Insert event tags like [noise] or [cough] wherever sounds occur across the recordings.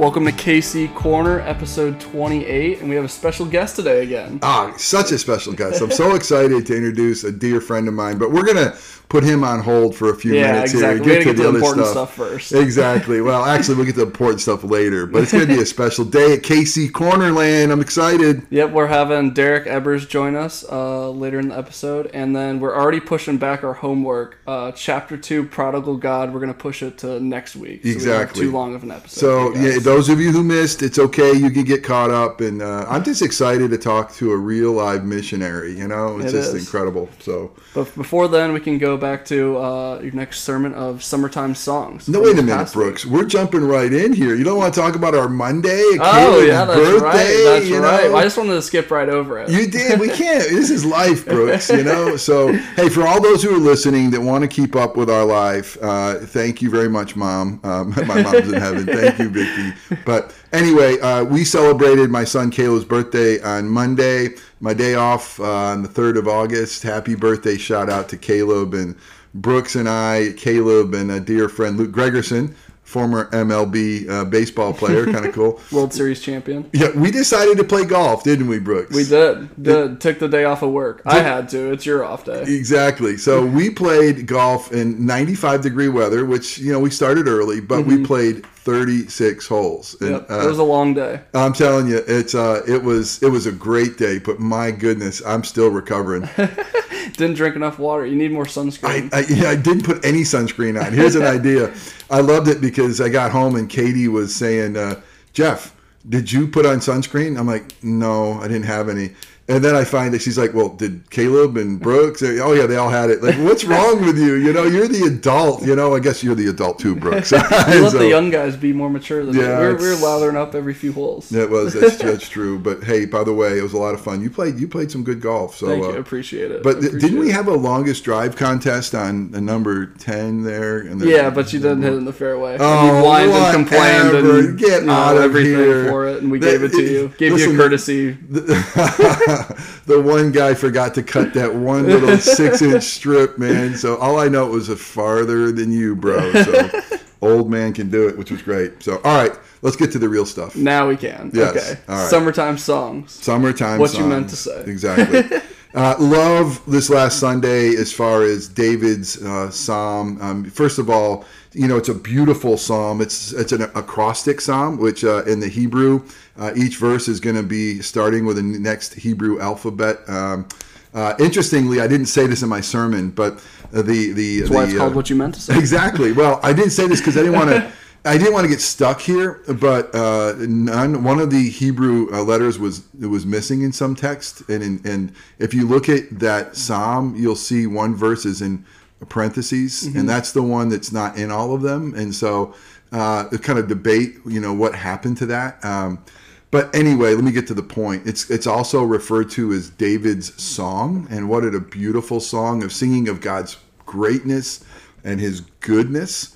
Welcome to KC Corner, episode 28, and we have a special guest today again. Ah, such a special guest. I'm so [laughs] excited to introduce a dear friend of mine, but we're going to put him on hold for a few Yeah, minutes exactly. here. We gotta get to the other important stuff first. Exactly. [laughs] Well, actually, we'll get to the important stuff later, but it's going to be a special day at KC Cornerland. I'm excited. Yep, we're having Derek Ebers join us uh, later in the episode, and then we're already pushing back our homework. Uh, chapter 2, Prodigal God, we're going to push it to next week. So we Exactly. too long of an episode. So, yeah, those of you who missed, it's okay. You can get caught up. And uh, I'm just excited to talk to a real live missionary. You know, it's It just is. incredible. So, But before then, we can go back to uh, your next sermon of summertime songs. no, wait a minute, week. Brooks. We're jumping right in here. You don't want to talk about our Monday? Oh, yeah, that's birthday, right. That's you right. know? I just wanted to skip right over it. You did. We can't. This is life, Brooks. You know. [laughs] So, hey, for all those who are listening that want to keep up with our life, uh, thank you very much, Mom. Um, [laughs] my mom's in heaven. Thank you, Vicky. But anyway, uh, we celebrated my son Caleb's birthday on Monday. My day off uh, on the third of August. Happy birthday! Shout out to Caleb and Brooks and I, Caleb and a dear friend Luke Gregerson, former MLB uh, baseball player. kind of [laughs] cool. World Series champion. Yeah, we decided to play golf, didn't we, Brooks? We did. did. Took the day off of work. I had to. It's your off day. Exactly. So [laughs] we played golf in 95 degree weather, which, you know, we started early, but we played 36 holes. And, Yep. uh, it was a long day. I'm telling you, it's uh, it was it was a great day, but my goodness, I'm still recovering. [laughs] Didn't drink enough water. You need more I, sunscreen. I, yeah, I didn't put any sunscreen on. Here's an idea. I loved it because I got home and Katie was saying, uh, Jeff, did you put on sunscreen? I'm like, no, I didn't have any. And then I find that she's like, well, did Caleb and Brooks? Oh yeah, they all had it. Like, what's wrong with you? You know, you're the adult. You know, I guess you're the adult too, Brooks. [laughs] [laughs] let So- the young guys be more mature than Yeah. We're, we're lathering up every few holes. That was that's, [laughs] that's true. But hey, by the way, it was a lot of fun. You played you played some good golf. So, Thank uh. Appreciate it. but Appreciate didn't we have a longest drive contest on the number ten there? And Yeah, but you didn't hit it in the fairway. Oh, you whined and complained and Get you know, out of everything here. for it, and we That- gave it to you. Gave you listen, a courtesy. the [laughs] one guy forgot to cut that one little six [laughs] inch strip, man. So all I know was a farther than you, bro. So [laughs] old man can do it, which was great. So all right, let's get to the real stuff. Now we can. Yes, Okay. all right. Summertime songs. Summertime. What you meant to say. Exactly. Uh, love this last Sunday as far as David's uh, psalm. Um, first of all, you know it's a beautiful psalm. It's it's an acrostic psalm, which uh, in the Hebrew, uh, each verse is going to be starting with the next Hebrew alphabet. Um, uh, interestingly, I didn't say this in my sermon, but the the That's why it's the, called uh, what you meant to say. [laughs] Exactly. Well, I didn't say this because I didn't want to. [laughs] I didn't want to get stuck here, but uh, nun. One of the Hebrew uh, letters was it was missing in some text, and in, and if you look at that psalm, you'll see one verse is in parentheses, and that's the one that's not in all of them. And so, uh, the kind of debate, you know, what happened to that. Um, but anyway, let me get to the point. It's it's also referred to as David's song, and what a beautiful song of singing of God's greatness and His goodness.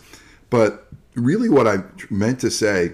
But really, what I meant to say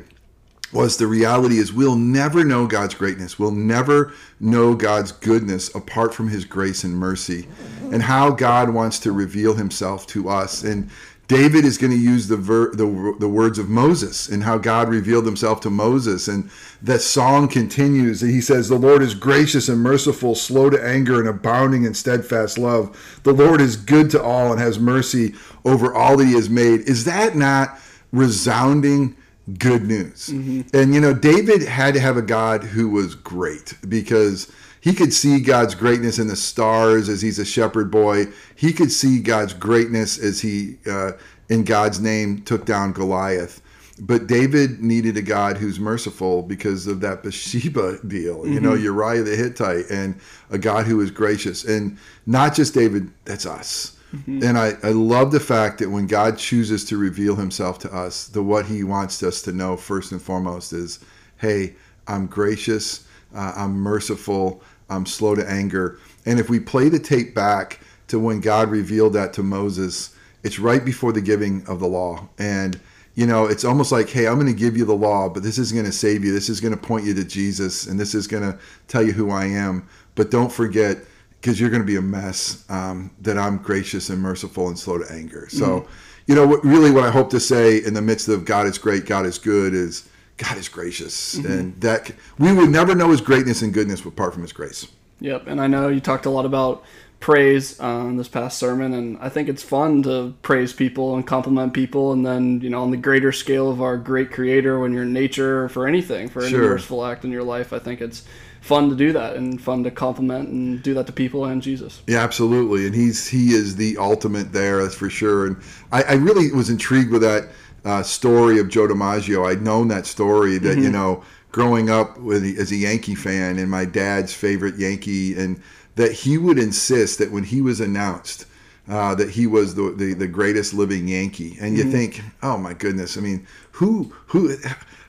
was the reality is we'll never know God's greatness. We'll never know God's goodness apart from His grace and mercy, and how God wants to reveal Himself to us. And David is going to use the, ver- the the words of Moses and how God revealed Himself to Moses. And that song continues. And he says, "The Lord is gracious and merciful, slow to anger, and abounding in steadfast love. The Lord is good to all and has mercy over all that He has made." Is that not resounding? good news. And you know, David had to have a God who was great because he could see God's greatness in the stars as he's a shepherd boy. He could see God's greatness as he, uh, in God's name, took down Goliath. But David needed a God who's merciful because of that Bathsheba [laughs] deal, you know, Uriah the Hittite, and a God who is gracious. And not just David, that's us. And I, I love the fact that when God chooses to reveal himself to us, the what he wants us to know first and foremost is, hey, I'm gracious, uh, I'm merciful, I'm slow to anger. And if we play the tape back to when God revealed that to Moses, it's right before the giving of the law. And you know, it's almost like, hey, I'm going to give you the law, but this isn't going to save you. This is going to point you to Jesus, and this is going to tell you who I am. But don't forget, because you're going to be a mess, um, that I'm gracious and merciful and slow to anger. So, you know, what, really what I hope to say in the midst of God is great, God is good is God is gracious, and that we would never know His greatness and goodness apart from His grace. Yep, and I know you talked a lot about praise uh, in this past sermon, and I think it's fun to praise people and compliment people, and then you know on the greater scale of our great Creator, when you're in nature for anything, for any Sure. merciful act in your life, I think it's fun to do that and fun to compliment and do that to people and Jesus. Yeah, absolutely, and he's he is the ultimate there, that's for sure. And I, I really was intrigued with that uh, story of Joe DiMaggio. I'd known that story that you know growing up with as a Yankee fan and my dad's favorite Yankee, and that he would insist that when he was announced. Uh, that he was the, the the greatest living Yankee, and you think, oh my goodness, I mean, who who,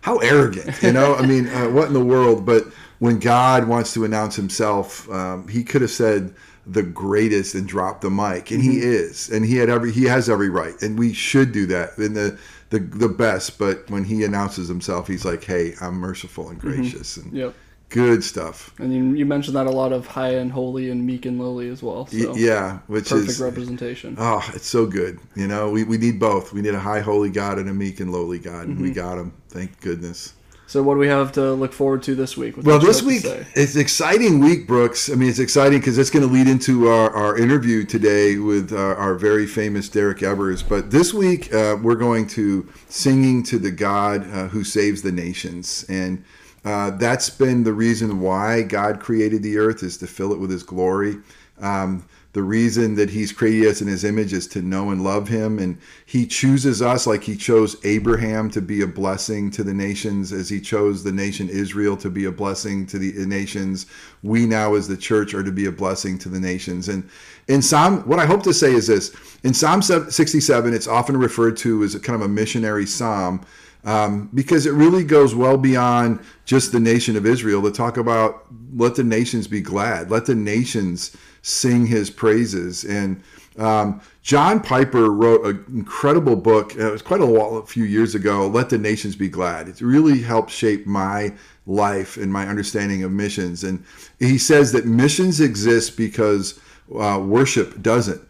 how arrogant, you know? I mean, uh, what in the world? But when God wants to announce Himself, um, He could have said the greatest and dropped the mic, and He is, and He had every He has every right, and we should do that in the the the best. But when He announces Himself, He's like, hey, I'm merciful and gracious, and Yep. Good stuff. And you, you mentioned that a lot of high and holy and meek and lowly as well. Y- So yeah, which perfect is representation. Oh, it's so good. You know, we, we need both. We need a high holy God and a meek and lowly God, and Mm-hmm. we got them. Thank goodness. So what do we have to look forward to this week? Well, this week it's an exciting week, Brooks. I mean, it's exciting because it's going to lead into our, our interview today with uh, our very famous Derek Evers. But this week uh, we're going to singing to the God uh, who saves the nations, and uh, that's been the reason why God created the earth is to fill it with His glory. Um, the reason that he's created us in his image is to know and love him and he chooses us like he chose abraham to be a blessing to the nations as he chose the nation israel to be a blessing to the nations. We now as the church are to be a blessing to the nations. And in psalm what i hope to say is this. In psalm 67 it's often referred to as a kind of a missionary psalm um, because it really goes well beyond just the nation of Israel to talk about let the nations be glad, let the nations sing his praises. And um, John Piper wrote an incredible book. uh, It was quite a, while, a few years ago. Let the nations be glad. It really helped shape my life and my understanding of missions. And he says that missions exist because uh, worship doesn't.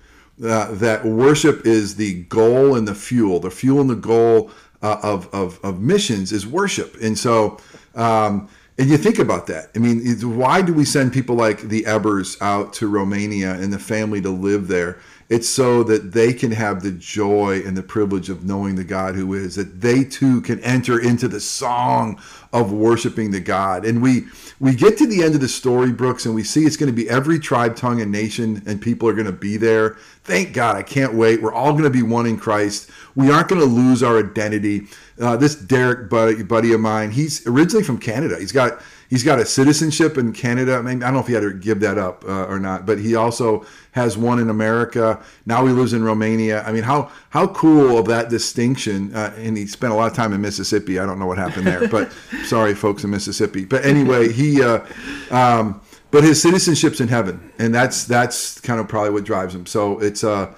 Uh, that worship is the goal and the fuel. The fuel and the goal uh, of, of, of missions is worship. And so, um, and you think about that. I mean, why do we send people like the Ebers out to Romania and the family to live there? It's so that they can have the joy and the privilege of knowing the God who is, that they too can enter into the song of worshiping the God. And we we get to the end of the story, Brooks, and we see it's going to be every tribe, tongue, and nation, and people are going to be there. Thank God, I can't wait. We're all going to be one in Christ. We aren't going to lose our identity. Uh, this Derek buddy, buddy of mine, he's originally from Canada. He's got he's got a citizenship in Canada. I, mean, I don't know if he had to give that up uh, or not, but he also has one in America. Now he lives in Romania. I mean, how how cool of that distinction? Uh, and he spent a lot of time in Mississippi. I don't know what happened there, but [laughs] sorry, folks in Mississippi. But anyway, he. Uh, um, but his citizenship's in heaven, and that's that's kind of probably what drives him. So it's uh,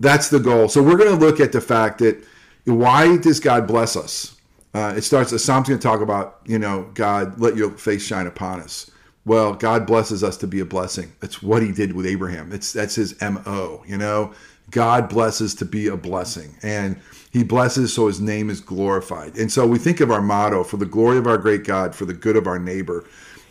that's the goal. So we're going to look at the fact that why does God bless us? Uh, it starts. The Psalm's going to talk about you know God let your face shine upon us. Well, God blesses us to be a blessing. It's what He did with Abraham. It's that's His mo. You know, God blesses to be a blessing, and He blesses so His name is glorified. And so we think of our motto for the glory of our great God, for the good of our neighbor,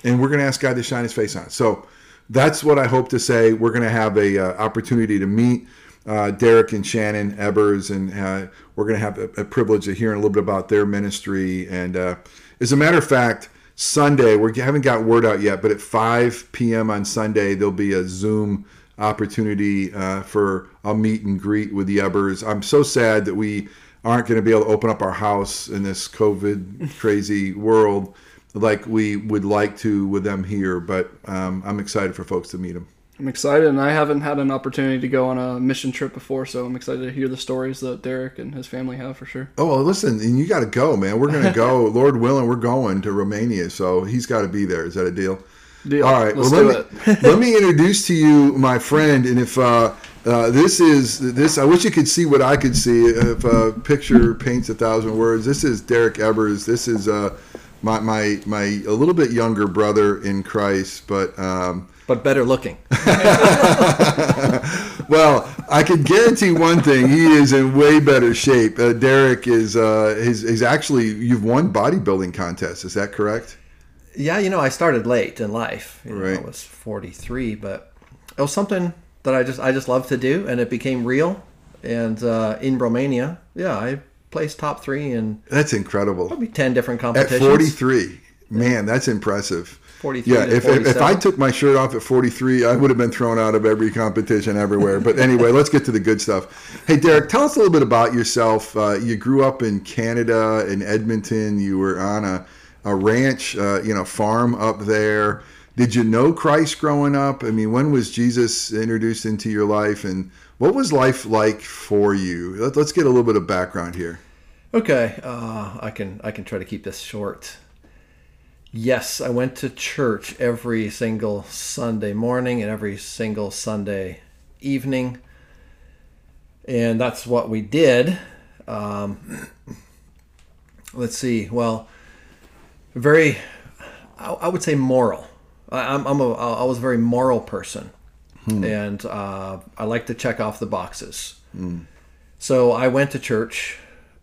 and we're going to ask God to shine His face on. us. So that's what I hope to say. We're going to have a uh, opportunity to meet uh, Derek and Shannon Ebers, and uh, we're going to have a, a privilege of hearing a little bit about their ministry. And uh, as a matter of fact, Sunday we haven't got word out yet, but at 5 p.m. on Sunday there'll be a Zoom opportunity uh, for a meet and greet with the Ebers. I'm so sad that we aren't going to be able to open up our house in this COVID [laughs] crazy world like we would like to with them here, but um, I'm excited for folks to meet them. I'm excited, and I haven't had an opportunity to go on a mission trip before, so I'm excited to hear the stories that Derek and his family have for sure. Oh, well, listen, and you got to go, man. We're going to go, [laughs] Lord willing, we're going to Romania, so he's got to be there. Is that a deal? Deal. All right. let's well, let me, [laughs] let me introduce to you my friend, and if uh, uh, this is this, I wish you could see what I could see. If a picture paints a thousand words, this is Derek Evers. This is uh, my my my a little bit younger brother in Christ, but. Um, but better looking. [laughs] [laughs] well, I can guarantee one thing: he is in way better shape. Uh, Derek is uh, is, is actually you've won bodybuilding contests. Is that correct? Yeah, you know, I started late in life. You know, Right. I was 43, but it was something that I just I just love to do, and it became real. And uh, in Romania, yeah, I placed top three in That's incredible. probably 10 different At competitions. 43, man, that's impressive. 43 Yeah, if, if, if I took my shirt off at 43, I would have been thrown out of every competition everywhere. But anyway, let's get to the good stuff. Hey, Derek, tell us a little bit about yourself. Uh, you grew up in Canada, in Edmonton. You were on a, a ranch, uh, you know, farm up there. Did you know Christ growing up? I mean, when was Jesus introduced into your life, and what was life like for you? Let, let's get a little bit of background here. Okay, uh, I can I can try to keep this short. Yes, I went to church every single Sunday morning and every single Sunday evening, and that's what we did. Um, let's see. Well, very, I, I would say moral. I, I'm, I'm a I was a very moral person, and uh, I like to check off the boxes. So I went to church,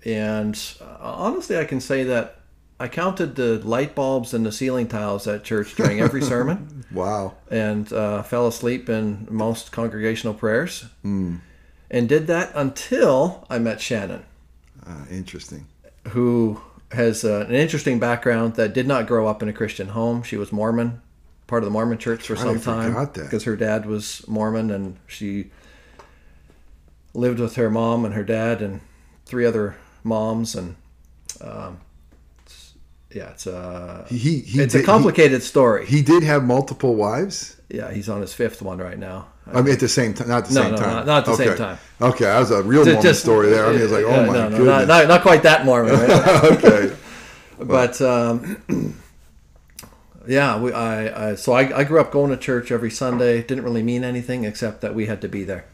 and uh, honestly, I can say that I counted the light bulbs and the ceiling tiles at church during every [laughs] sermon, Wow. and uh, fell asleep in most congregational prayers, and did that until I met Shannon, Uh, interesting. who has uh, an interesting background that did not grow up in a Christian home. She was Mormon, part of the Mormon church for some time because her dad was Mormon, and she lived with her mom and her dad and three other moms, and um, it's- yeah, it's a He, he it's did- a complicated story. He, he did have multiple wives. yeah, he's on his fifth one right now. I mean, at the same time, not the No, same no, time. not- not at the same okay. time. Okay, that was a real Mormon story there. I mean, it's like, oh my no, no, goodness. not, not, not quite that Mormon. Right? [laughs] okay. but um, yeah, we, I, I so I, I grew up going to church every Sunday. Didn't really mean anything except that we had to be there.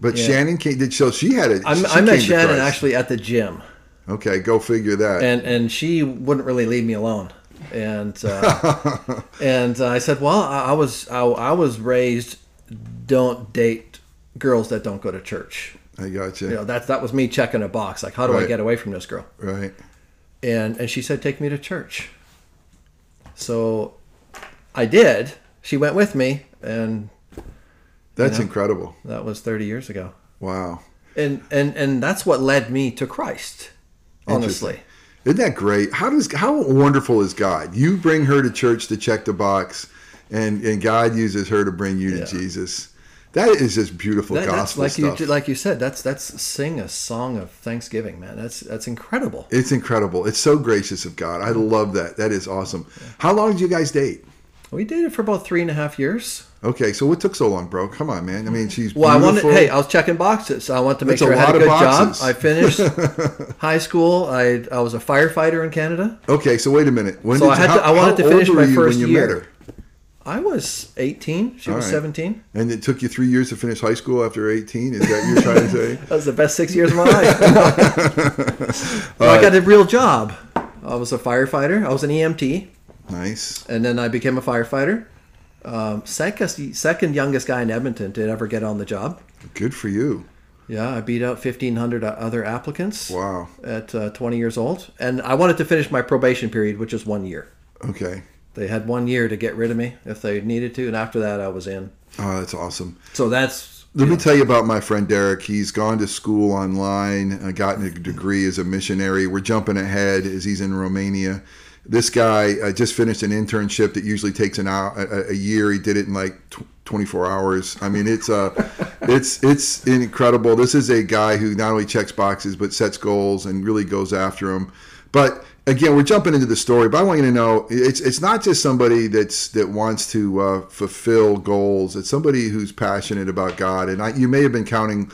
But Yeah. Shannon came. Did so she had it. I, I met Shannon actually at the gym, Okay, go figure that. and and she wouldn't really leave me alone. And uh, [laughs] and uh, I said, well, I, I was I, I was raised, don't date girls that don't go to church. I got you. You know, that that was me checking a box. Like, how do I get away from this girl? Right. and and she said take me to church so i did she went with me and That's know? incredible. that was 30 years ago Wow. and and and that's what led me to christ honestly Isn't that great? How does how wonderful is God? You bring her to church to check the box, and and God uses her to bring you to Jesus. That is just beautiful That- that's gospel like stuff. you like you said that's that's sing a song of thanksgiving man that's that's incredible It's incredible. It's so gracious of God. I love that. That is awesome. How long did you guys date? we dated for about three and a half years Okay, so what took so long, bro? Come on, man. I mean, she's well i wanted hey i was checking boxes i wanted to make That's sure i had a good job i finished [laughs] high school i i was a firefighter in canada Okay, so wait a minute. When So did I had to- I wanted to finish my first you year. I was 18. She All was right. 17. And it took you three years to finish high school after 18? Is that what you're trying to say? [laughs] That was the best six years of my life. [laughs] [laughs] I got a real job. I was a firefighter. I was an EMT, Nice. and then I became a firefighter. Um, second, second youngest guy in Edmonton to ever get on the job. Good for you. Yeah, I beat out 1,500 other applicants Wow. at uh, 20 years old. And I wanted to finish my probation period, which is one year. Okay. They had one year to get rid of me if they needed to, and after that, I was in. Oh, that's awesome. So that's Let me tell you about my friend Derek. He's gone to school online, uh, gotten a degree as a missionary. We're jumping ahead as he's in Romania. This guy uh, just finished an internship that usually takes an hour, a, a year. He did it in like tw- 24 hours. I mean, it's uh, [laughs] it's it's incredible. This is a guy who not only checks boxes but sets goals and really goes after them. But again, we're jumping into the story. But I want you to know it's it's not just somebody that's that wants to uh, fulfill goals. It's somebody who's passionate about God. And I, you may have been counting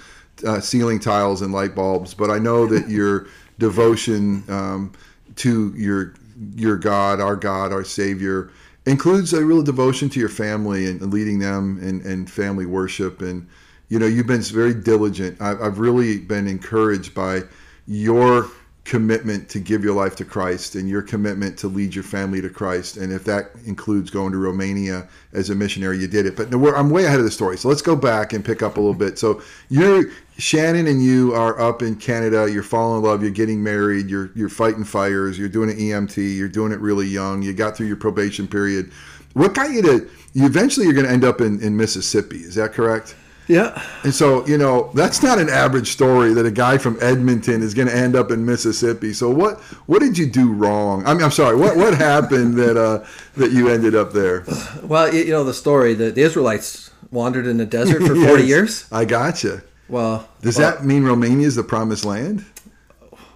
uh, ceiling tiles and light bulbs, but I know [laughs] that your devotion um, to your your God, our God, our Savior, includes a real devotion to your family and, and leading them in, in family worship. And you know, you've been very diligent. I've, I've really been encouraged by your commitment to give your life to Christ and your commitment to lead your family to Christ. And if that includes going to Romania as a missionary, you did it. But I'm way ahead of the story. So let's go back and pick up a little bit. So you're Shannon and you are up in Canada. You're falling in love. You're getting married. You're you're fighting fires. You're doing an EMT. You're doing it really young. You got through your probation period. What got you to? You eventually you're going to end up in, in Mississippi. Is that correct? Yeah. And so, you know, that's not an average story that a guy from Edmonton is going to end up in Mississippi. So what what did you do wrong? I mean, I'm sorry. What what happened that uh, that you ended up there? Well, you you know the story. The, the Israelites wandered in the desert for 40 Yes, years. I gotcha. Well, Does well, that mean Romania is the promised land?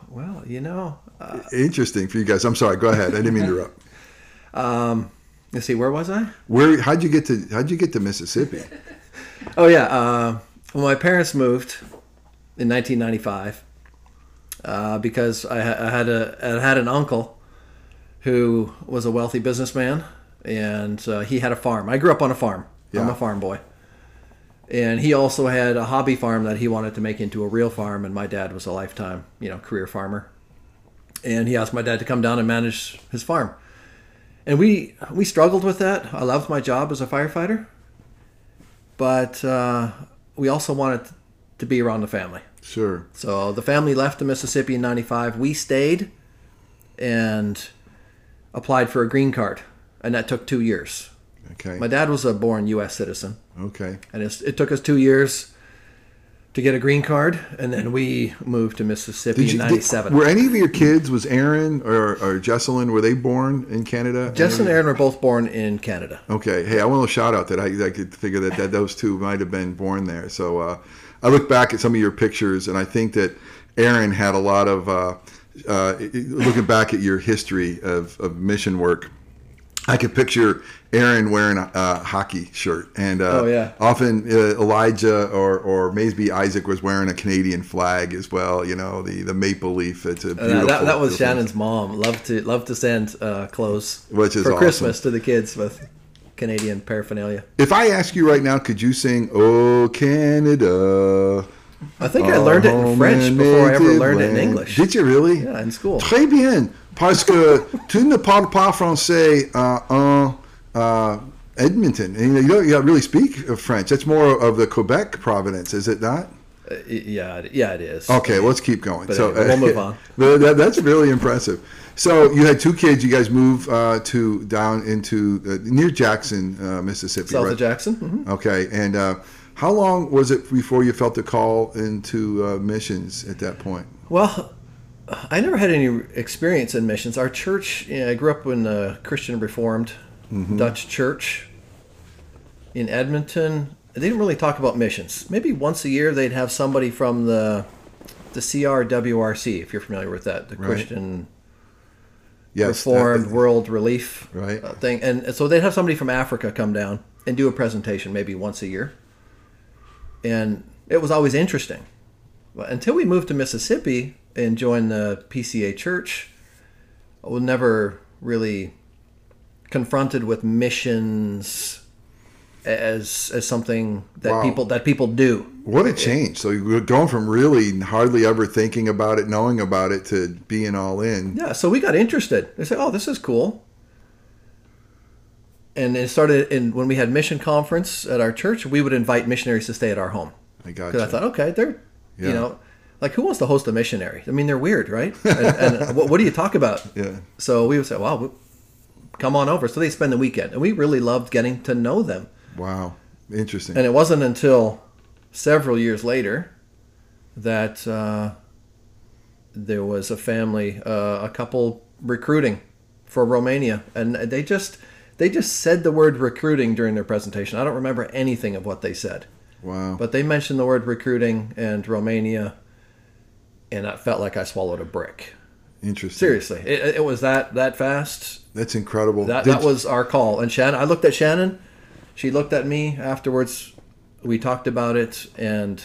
Well, you know, uh, Interesting for you guys. I'm sorry. Go ahead. I didn't mean to interrupt. [laughs] let's see, where was I? Where how'd you get to how'd you get to Mississippi? Oh yeah. Uh, well, my parents moved in 1995 uh, because I, I had a I had an uncle who was a wealthy businessman, and uh, he had a farm. I grew up on a farm. I'm a farm boy, and he also had a hobby farm that he wanted to make into a real farm. And my dad was a lifetime, you know, career farmer, and he asked my dad to come down and manage his farm. And we we struggled with that. I loved my job as a firefighter, but uh, we also wanted to be around the family. Sure. So the family left the Mississippi in '95. We stayed and applied for a green card, and that took two years. Okay. My dad was a born U.S. citizen, Okay. and it's, it took us two years to get a green card, and then we moved to Mississippi Did in '97. were any of your kids, was Aaron or, or Jesselyn, were they born in Canada? Jess and Aaron were both born in Canada. Okay. Hey, I want to shout out that I, I could figure that, that those two might have been born there. So uh, I look back at some of your pictures, and I think that Aaron had a lot of uh, uh, looking back at your history of, of mission work. I could picture Aaron wearing a, a hockey shirt, and uh, Oh, yeah. often uh, Elijah or or Maysby Isaac was wearing a Canadian flag as well. You know, the the maple leaf. It's a Uh, beautiful. that, that was Shannon's mom. Loved to love to send uh, clothes Which is for awesome. Christmas to the kids with Canadian paraphernalia. If I ask you right now, could you sing "Oh Canada"? I think I learned it in French before I ever learned it in English. Did you really? Yeah, in school. Très bien, parce que [laughs] tu ne parles pas français uh, en uh, Edmonton. And, you, don't you don't really speak French. That's more of the Quebec province, is it not? Uh, yeah, yeah, it is. Okay, let's keep going. So anyway, we'll move on. that, that's really impressive. So you had two kids. You guys moved uh, to down into uh, near Jackson, uh, Mississippi, South right? of Jackson. hmm Okay, and uh, how long was it before you felt the call into uh, missions at that point? Well, I never had any experience in missions. Our church, you know, I grew up in a Christian Reformed Mm-hmm. Dutch church in Edmonton. They didn't really talk about missions. Maybe once a year they'd have somebody from the the CRWRC, if you're familiar with that, the Right. Christian Yes, Reformed that- World Relief Right. uh, thing. And so they'd have somebody from Africa come down and do a presentation maybe once a year. And it was always interesting. But until we moved to Mississippi and joined the PCA church, I was never really confronted with missions as as something that Wow. people that people do. What a change! So you were going from really hardly ever thinking about it, knowing about it, to being all in. Yeah, so we got interested. They said, "Oh, this is cool." And it started in when we had mission conference at our church. We would invite missionaries to stay at our home I got because I thought, okay, they're, Yeah. you know, like who wants to host a missionary? I mean, they're weird, right? [laughs] And, and what, what do you talk about? Yeah. So we would say, "Wow, come on over." So they spend the weekend, and we really loved getting to know them. Wow, interesting. And it wasn't until several years later that uh, there was a family, uh, a couple recruiting for Romania, and they just they just said the word recruiting during their presentation. I don't remember anything of what they said, wow. but they mentioned the word recruiting and Romania, and I felt like I swallowed a brick. interesting. Seriously, it, it was that that fast. That's incredible. That Did- that was our call. And Shannon, I looked at Shannon. She looked at me afterwards. We talked about it, and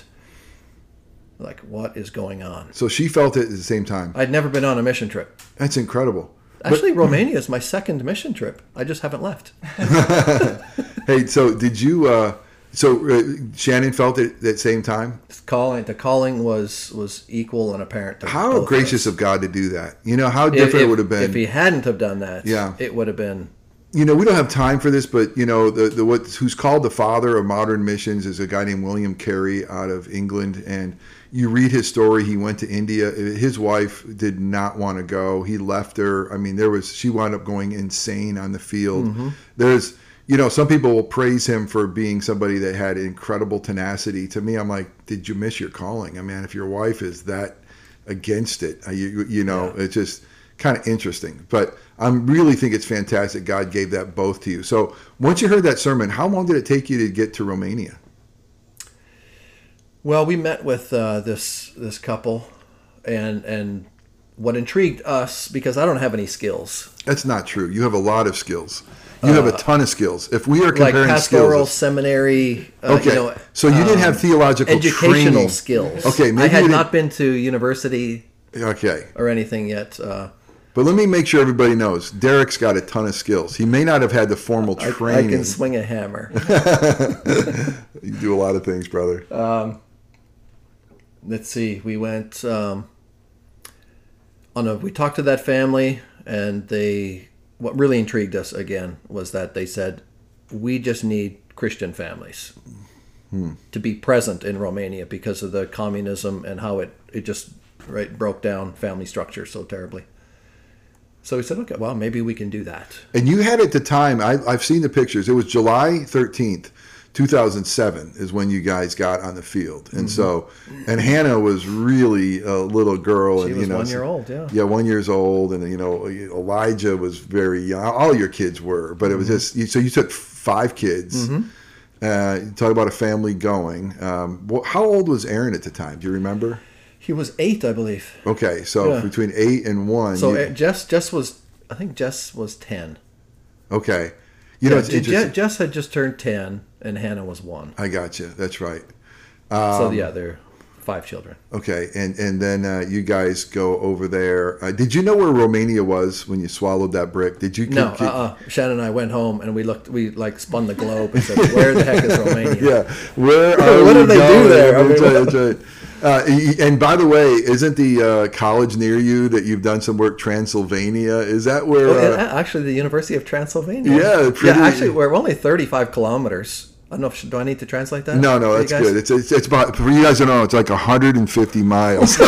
like, what is going on? so she felt it at the same time. I'd never been on a mission trip. That's incredible. Actually, Romania is my second mission trip. I just haven't left. [laughs] Hey, so did you? Uh, So uh, Shannon felt it at that same time. calling the calling was was equal and apparent. To How of gracious of God to do that. You know how If- different if, it would have been. if he hadn't have done that. Yeah. it would have been. you know, we don't have time for this, but you know, the, the what who's called the father of modern missions is a guy named William Carey out of England, and you read his story. He went to India. His wife did not want to go. He left her. I mean, there was she wound up going insane on the field. There's you know, some people will praise him for being somebody that had incredible tenacity. To me, I'm like, did you miss your calling? I mean, if your wife is that against it, uh, you you know, it's just kind of interesting. But I really think it's fantastic God gave that both to you. So once you heard that sermon, how long did it take you to get to Romania? Well, we met with uh, this this couple, and and what intrigued us because I don't have any skills That's not true. You have a lot of skills. You have a ton of skills. If we are Uh, like comparing pastoral skills, seminary. Uh, okay. you know, so you didn't have um, theological educational training. skills. Okay, maybe. I had not been to university Okay, or anything yet. Uh, but let me make sure everybody knows. Derek's got a ton of skills. He may not have had the formal I, I can swing a hammer. [laughs] you do a lot of things, brother. Let's see we went um, on a we talked to that family and they what really intrigued us again was that they said we just need christian families to be present in romania because of the communism and how it it just right broke down family structure so terribly. So we said okay well maybe we can do that. And you had at the time, I, I've seen the pictures. It was July 13th, 2007 is when you guys got on the field. And so, and Hannah was really a little girl. Mm-hmm. she and, was you know, one year old yeah Yeah, one years old, and you know Elijah was very young. All your kids were, but it was Mm-hmm. just you- so you took five kids. Uh, you talk about a family going. Um, how old was Aaron at the time? Do you remember? he was eight i believe Okay, so Yeah. between eight and one. so you- uh, jess jess was i think jess was 10 okay, you know Yeah, it's Je- interesting. Jess had just turned 10 and Hannah was 1. I got you. That's right. so Um, yeah, they're five children. Okay, and and then uh, you guys go over there. Uh, did you know where Romania was when you swallowed that brick? Did you? No, could- uh-uh. Shannon and I went home and we looked, we like spun the globe and said, where the heck is [laughs] Romania? Yeah, where [laughs] are What do they do there? I That's mean, right, that's right. Uh, and by the way, isn't the uh, college near you that you've done some work, Transylvania? Is that where? Oh, and, Uh, uh, actually, the University of Transylvania. Yeah, pretty- yeah. Actually, we're only 35 kilometers. I don't know if, do I need to translate that? no, no, that's good. It's, it's it's about for you guys to know. It's like 150 miles. [laughs] [laughs]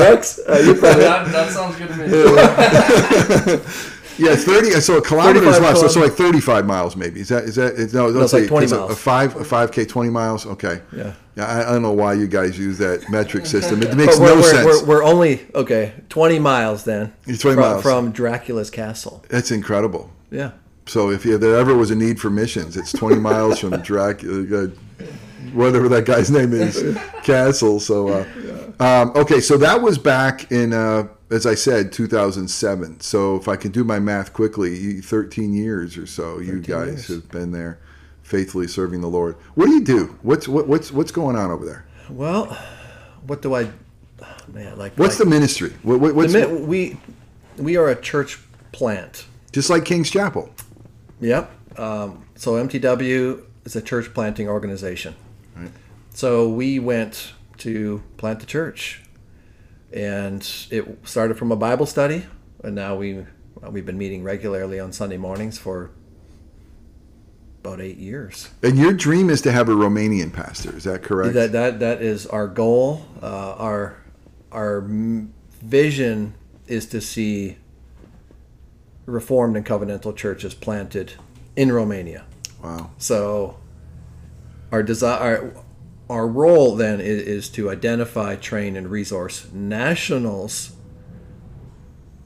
Rex, uh, you probably, that, that sounds good to me. [laughs] yeah, 30. So a kilometer is 35 less. So, so like 35 miles, maybe. Is that is that? It's, no, it's let's like 20 it's a- miles. A five a 5k 20 miles. Okay. Yeah. Yeah, I, I don't know why you guys use that metric [laughs] system. It makes we're, no we're, sense. We're, we're only, okay, 20 miles then. It's 20 from, miles. From Dracula's castle. That's incredible. Yeah. So if there ever was a need for missions, it's 20 miles from [laughs] Dracula, uh, whatever that guy's name is, [laughs] Castle. So, uh, um, okay, so that was back in, uh, as I said, 2007. So if I can do my math quickly, 13 years or so, you guys years. have been there, faithfully serving the Lord. What do you do? What's what, what's what's going on over there? Well, what do I, man, like. What's like, the ministry? What, what, the what's mi- we, we are a church plant. just like King's Chapel? Yep. Um, so MTW is a church planting organization. Right. So we went to plant the church, and it started from a Bible study, and now we we've been meeting regularly on Sunday mornings for about eight years. And your dream is to have a Romanian pastor. Is that correct? That that that is our goal. Uh, our our vision is to see Reformed and covenantal churches planted in Romania. wow. So our desire, our, role then is, is to identify, train, and resource nationals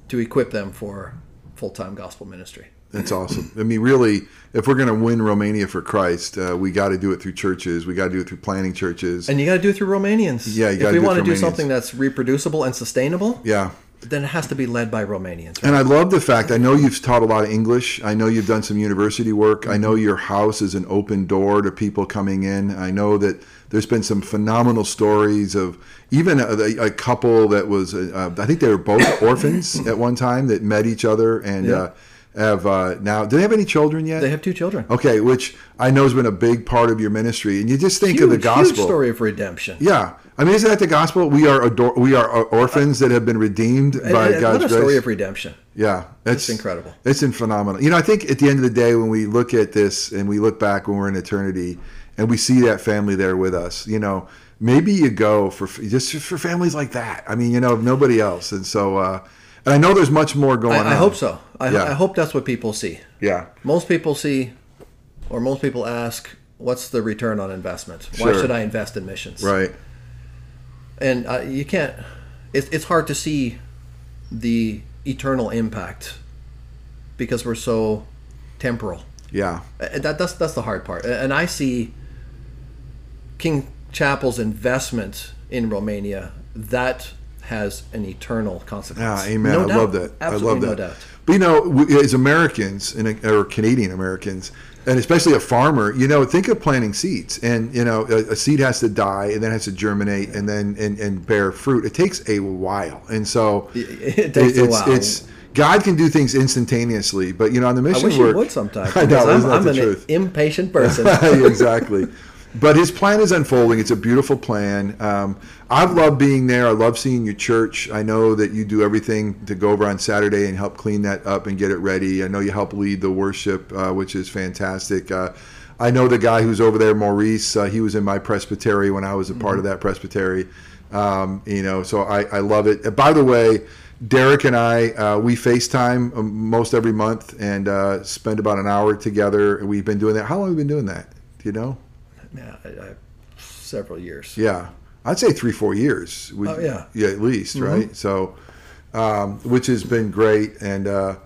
to equip them for full-time gospel ministry. That's awesome. I mean, really, if we're going to win Romania for Christ, uh, we got to do it through churches. We got to do it through planting churches. And you got to do it through Romanians. Yeah, you if we do it want to do something that's reproducible and sustainable, yeah. Then it has to be led by Romanians. Right? And I love the fact, I know you've taught a lot of English. I know you've done some university work. I know your house is an open door to people coming in. I know that there's been some phenomenal stories of even a, a couple that was, uh, I think they were both [coughs] orphans at one time that met each other and, Yeah. uh, have uh, now. Do they have any children yet? They have two children. Okay, which I know has been a big part of your ministry, and you just think of the gospel. huge story of redemption. Yeah, I mean, isn't that the gospel? We are ador- we are orphans that have been redeemed by And- and God's what a grace. story of redemption. yeah, it's incredible. It's in phenomenal. You know, I think at the end of the day, when we look at this and we look back when we're in eternity, and we see that family there with us, you know, maybe you go for just for families like that. I mean, you know, nobody else, and so. uh and I know there's much more going on. I, I hope so. I, Yeah. I hope that's what people see. Yeah. Most people see, or most people ask, what's the return on investment? Why Sure. should I invest in missions? Right. And uh, you can't. It's it's hard to see the eternal impact because we're so temporal. Yeah. That that's that's the hard part. And I see King Chapel's investment in Romania that has an eternal consequence. Yeah, amen. No I doubt. love that. Absolutely I love that. no doubt. But you know, as Americans and or Canadian Americans, and especially a farmer, you know, think of planting seeds, and you know, a, a seed has to die, and then has to germinate, and then and, and bear fruit. It takes a while, and so It takes a it's, while. It's God can do things instantaneously, but you know, on the I mission wish work, would sometimes. [laughs] I know, I'm, I'm an truth? impatient person. [laughs] exactly. But his plan is unfolding. It's a beautiful plan. Um, I've loved being there. I love seeing your church. I know that you do everything to go over on Saturday and help clean that up and get it ready. I know you help lead the worship, uh, which is fantastic. Uh, I know the guy who's over there, Maurice. Uh, he was in my presbytery when I was a part of that presbytery. Um, you know, so I, I love it. By the way, Derek and I, uh, we FaceTime um, most every month and uh, spend about an hour together. We've been doing that. How long have we been doing that? Do you know? I, several years. Yeah, I'd say three, four years. We- Oh, yeah. yeah, at least, right? So, um, which has been great, and uh,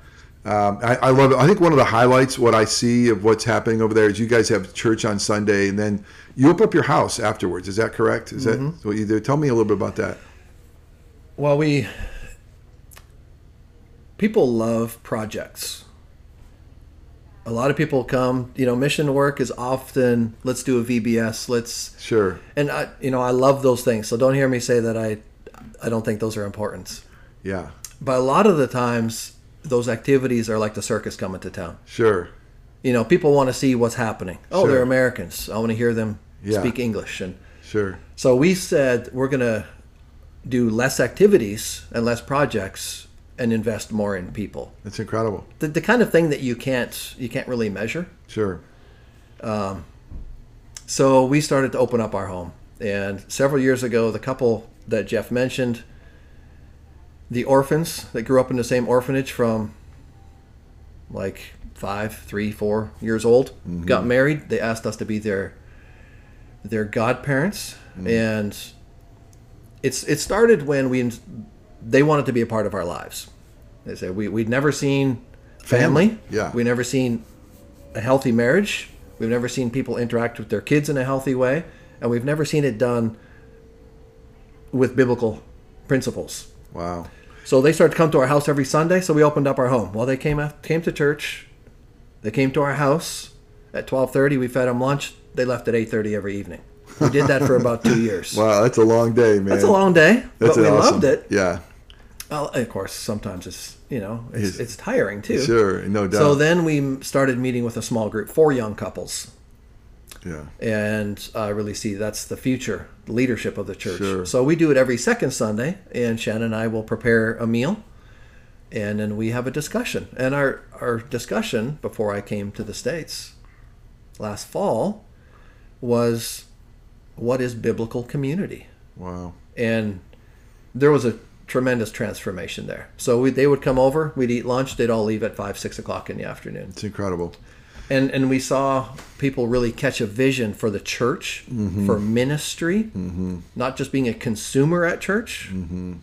um, I, I love it. I think one of the highlights, what I see of what's happening over there, is you guys have church on Sunday, and then you open up your house afterwards. Is that correct? Is that what you do? Tell me a little bit about that. Well, we people love projects. A lot of people come. You know, mission work is often let's do a VBS. Let's Sure. and I, you know, I love those things. So don't hear me say that I, I don't think those are important. Yeah. But a lot of the times, those activities are like the circus coming to town. Sure. You know, people want to see what's happening. Oh, Sure. they're Americans. I want to hear them Yeah. speak English. And Sure. so we said we're going to do less activities and less projects and invest more in people. That's incredible. The, the kind of thing that you can't you can't really measure. Sure. Um, so we started to open up our home. And several years ago, the couple that Jeff mentioned, the orphans that grew up in the same orphanage from like five, three, four years old, mm-hmm. got married. They asked us to be their their godparents, mm-hmm. and it's it started when we they wanted to be a part of our lives. They said we we'd never seen family. Family, yeah. we never seen a healthy marriage. We've never seen people interact with their kids in a healthy way, and we've never seen it done with biblical principles. Wow. So they started to come to our house every Sunday. So we opened up our home. Well, they came af- came to church. They came to our house at twelve thirty. We fed them lunch. They left at eight thirty every evening. We did that for about two years. Wow, that's a long day, man. That's a long day, That's but we awesome. loved it. Yeah. Well, of course, sometimes it's you know it's, It's- it's tiring too. Sure. No doubt. So then we started meeting with a small group, four young couples, yeah. and I really see that's the future leadership of the church. Sure. So we do it every second Sunday, and Shannon and I will prepare a meal, and then we have a discussion. And our our discussion before I came to the states last fall was what is biblical community, Wow. and there was a tremendous transformation there. So we, they would come over, we'd eat lunch, they'd all leave at five six o'clock in the afternoon. It's incredible. and and we saw people really catch a vision for the church mm-hmm. for ministry mm-hmm. not just being a consumer at church mm-hmm.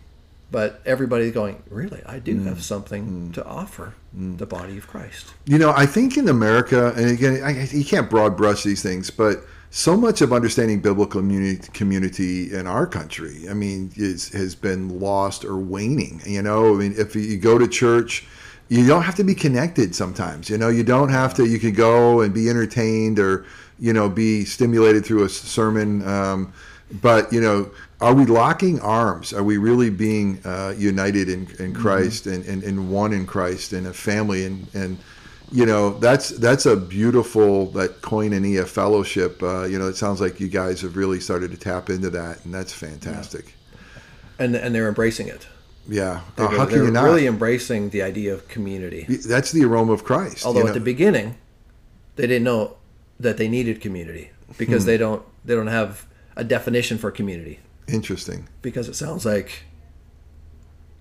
but everybody going really? I do have something to offer the body of christ. You know, I think in America, and again, I, you can't broad brush these things, but so much of understanding biblical community, community in our country, I mean, is, has been lost or waning. You know, I mean, if you go to church, you don't have to be connected sometimes. You know, you don't have to, you can go and be entertained or, you know, be stimulated through a sermon. Um, but, you know, are we locking arms? Are we really being uh, united in, in Mm-hmm. Christ and, and, and one in Christ and a family and and you know that's that's a beautiful that koinonia fellowship. Uh, you know, it sounds like you guys have really started to tap into that, and that's fantastic. and and they're embracing it. Yeah, They're, Uh, how can they're you not? really embracing the idea of community. that's the aroma of Christ. you Although know? at the beginning, they didn't know that they needed community because Hmm. they don't they don't have a definition for community interesting because it sounds like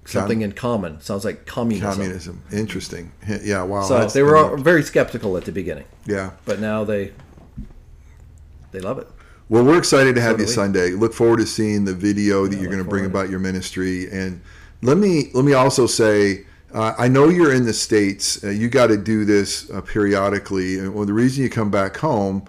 something in common. Sounds like communism. communism. Interesting. Yeah. Wow. So they were all very skeptical at the beginning, Yeah. but now they they love it. Well, we're excited to have So you. Sunday. Look forward to seeing the video that you're going to bring about your ministry. And let me let me also say, uh, I know you're in the states. Uh, you got to do this uh, periodically. And well, the reason you come back home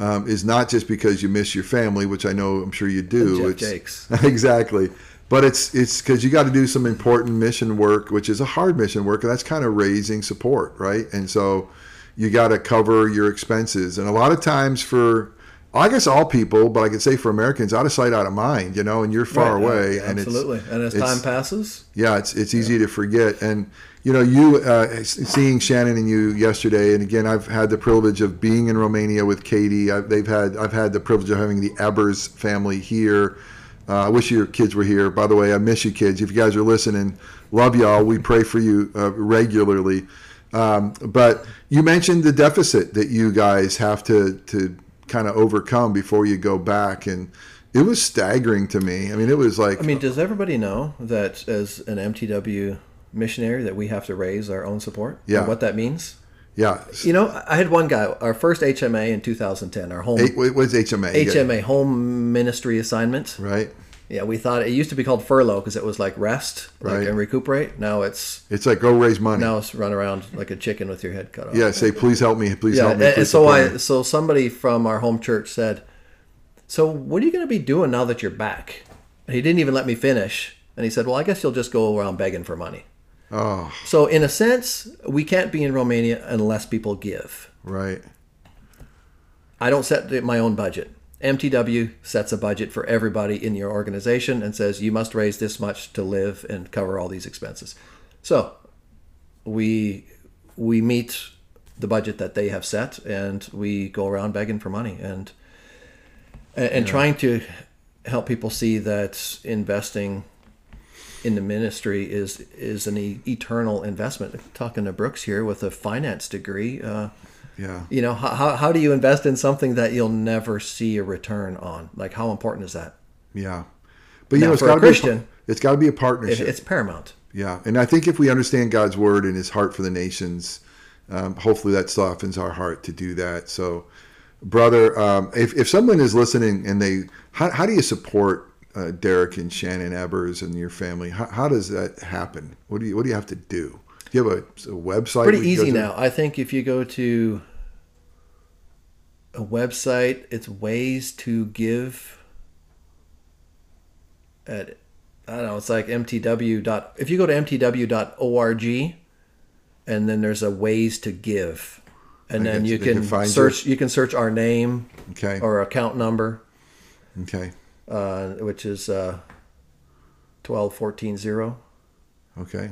um, is not just because you miss your family, which I know I'm sure you do. Jeff It's- Jakes. [laughs] exactly. But it's it's because you got to do some important mission work, which is a hard mission work, and that's kind of raising support, right? And so you got to cover your expenses, and a lot of times for I guess all people, but I could say for Americans, out of sight, out of mind, you know, and you're far Right, away, uh, and absolutely. it's and as it's- time passes, yeah, it's it's easy to forget. And you know, you uh, seeing Shannon and you yesterday, and again, I've had the privilege of being in Romania with Katie. I've, they've had I've had the privilege of having the Ebers family here. Uh, I wish your kids were here. By the way, I miss you kids. If you guys are listening, love y'all. We pray for you uh, regularly. Um, but you mentioned the deficit that you guys have to to kind of overcome before you go back, and it was staggering to me. I mean, it was like I mean, does everybody know that as an MTW missionary that we have to raise our own support? And Yeah. what that means? yeah. You know, I had one guy, our first HMA in 2010, our home what was HMA? HMA home ministry assignment. right? Yeah, we thought it used to be called furlough because it was like rest, like Right. and recuperate. Now it's It's like go raise money. now it's run around like a chicken with your head cut off. Yeah, say please help me, please yeah. help me. and- so I me." so somebody from our home church said, "So what are you going to be doing now that you're back?" And he didn't even let me finish. And he said, "Well, I guess you'll just go around begging for money." Oh, So in a sense, we can't be in Romania unless people give. right. I don't set my own budget. MTW sets a budget for everybody in your organization and says you must raise this much to live and cover all these expenses. So we we meet the budget that they have set and we go around begging for money and and, and trying to help people see that investing in the ministry is is an e- eternal investment. Talking to Brooks here with a finance degree, uh, Yeah. you know, how, how, do you invest in something that you'll never see a return on? Like, how important is that? Yeah. But you Now, know, it's got to be a, Christian, it's got to be a partnership. it's paramount. yeah, and I think if we understand God's word and His heart for the nations, um, hopefully that softens our heart to do that. So, brother, um, if if someone is listening and they, how, how do you support uh, Derek and Shannon Ebers and your family? How, how does that happen? What do you what do you have to do? Do you have a, a website? Pretty we can go easy now. I think if you go to a website, it's ways to give at I don't know, it's like mtw dot if you go to mtw.org and then there's a ways to give. And I then you can, can find you. search you can search our name Okay. or account number. Okay. uh, which is uh, twelve fourteen zero, Okay.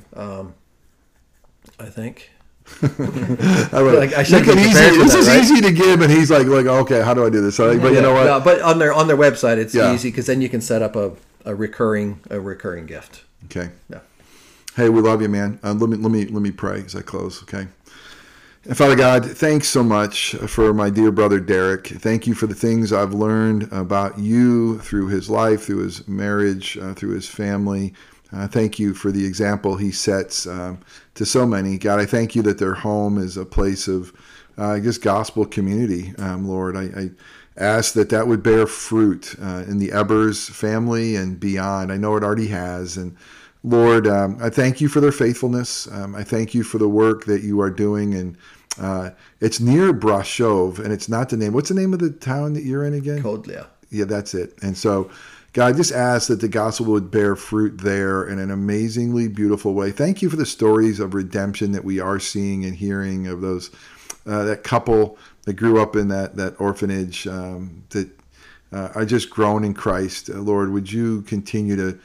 I think. [laughs] I would Like, I easy. This that, is right? easy to give, and he's like, like, okay, how do I do this? So, but you know what? No, but on their on their website, it's Yeah. easy because then you can set up a, a recurring a recurring gift. Okay. Yeah. Hey, we love you, man. Uh, let me let me let me pray as I close. Okay. And Father God, thanks so much for my dear brother Derek. Thank you for the things I've learned about you through his life, through his marriage, uh, through his family. Uh, thank you for the example he sets um, to so many. God, I thank you that their home is a place of, uh, guess, gospel community. Um, Lord, I, I ask that that would bear fruit uh, in the Ebers family and beyond. I know it already has, and Lord, um, I thank you for their faithfulness. Um, I thank you for the work that you are doing, and uh, it's near Brasov, and it's not the name. What's the name of the town that you're in again? Codlea. Yeah, that's it. And so, God, I just ask that the gospel would bear fruit there in an amazingly beautiful way. Thank you for the stories of redemption that we are seeing and hearing of those uh, that couple that grew up in that that orphanage um, that uh, are just grown in Christ. Uh, Lord, would you continue to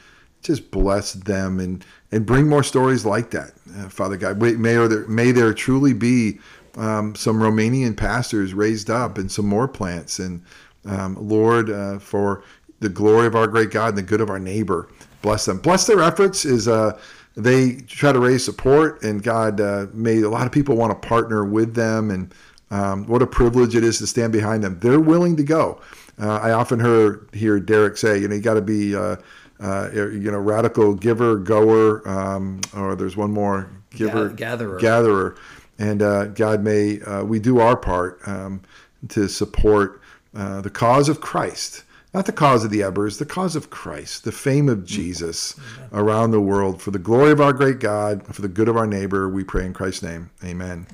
just bless them and and bring more stories like that, uh, Father God. May there may there truly be um, some Romanian pastors raised up and some more plants and um, Lord uh, for the glory of our great God and the good of our neighbor. Bless them. Bless their efforts. Is uh, they try to raise support and God uh, made a lot of people want to partner with them and um, what a privilege it is to stand behind them. They're willing to go. Uh, I often heard hear Derek say, you know, you got to be, uh, uh, you know, radical giver, goer, um, or there's one more giver, gatherer, gatherer, and uh, God may uh, we do our part um, to support uh, the cause of Christ. Not the cause of the Ebers, the cause of Christ, the fame of Jesus around the world. For the glory of our great God, for the good of our neighbor, we pray in Christ's name. Amen.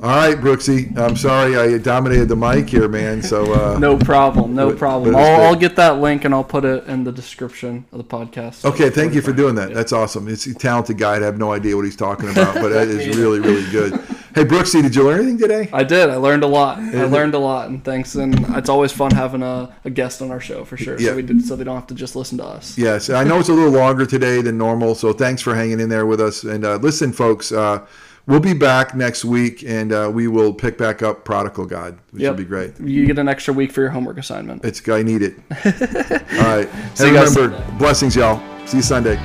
All right, Brooksy. I'm sorry I dominated the mic here, man. So uh, no problem, no problem. I'll, I'll, get that link and I'll put it in the description of the podcast. Okay, thank you for doing that. That's awesome. It's a talented guy. I have no idea what he's talking about, but it [laughs] is really, really good. Hey, Brooksy, did you learn anything today? I did. I learned a lot. I learned a lot, and thanks. And it's always fun having a, a guest on our show for sure. Yeah. So we did, so they don't have to just listen to us. Yes, I know it's a little longer today than normal. So thanks for hanging in there with us. And uh, listen, folks. Uh, we'll be back next week and uh, we will pick back up Prodigal God, which yep. will be great. You get an extra week for your homework assignment. It's I need it. [laughs] All right. See and remember, blessings, y'all. See you Sunday.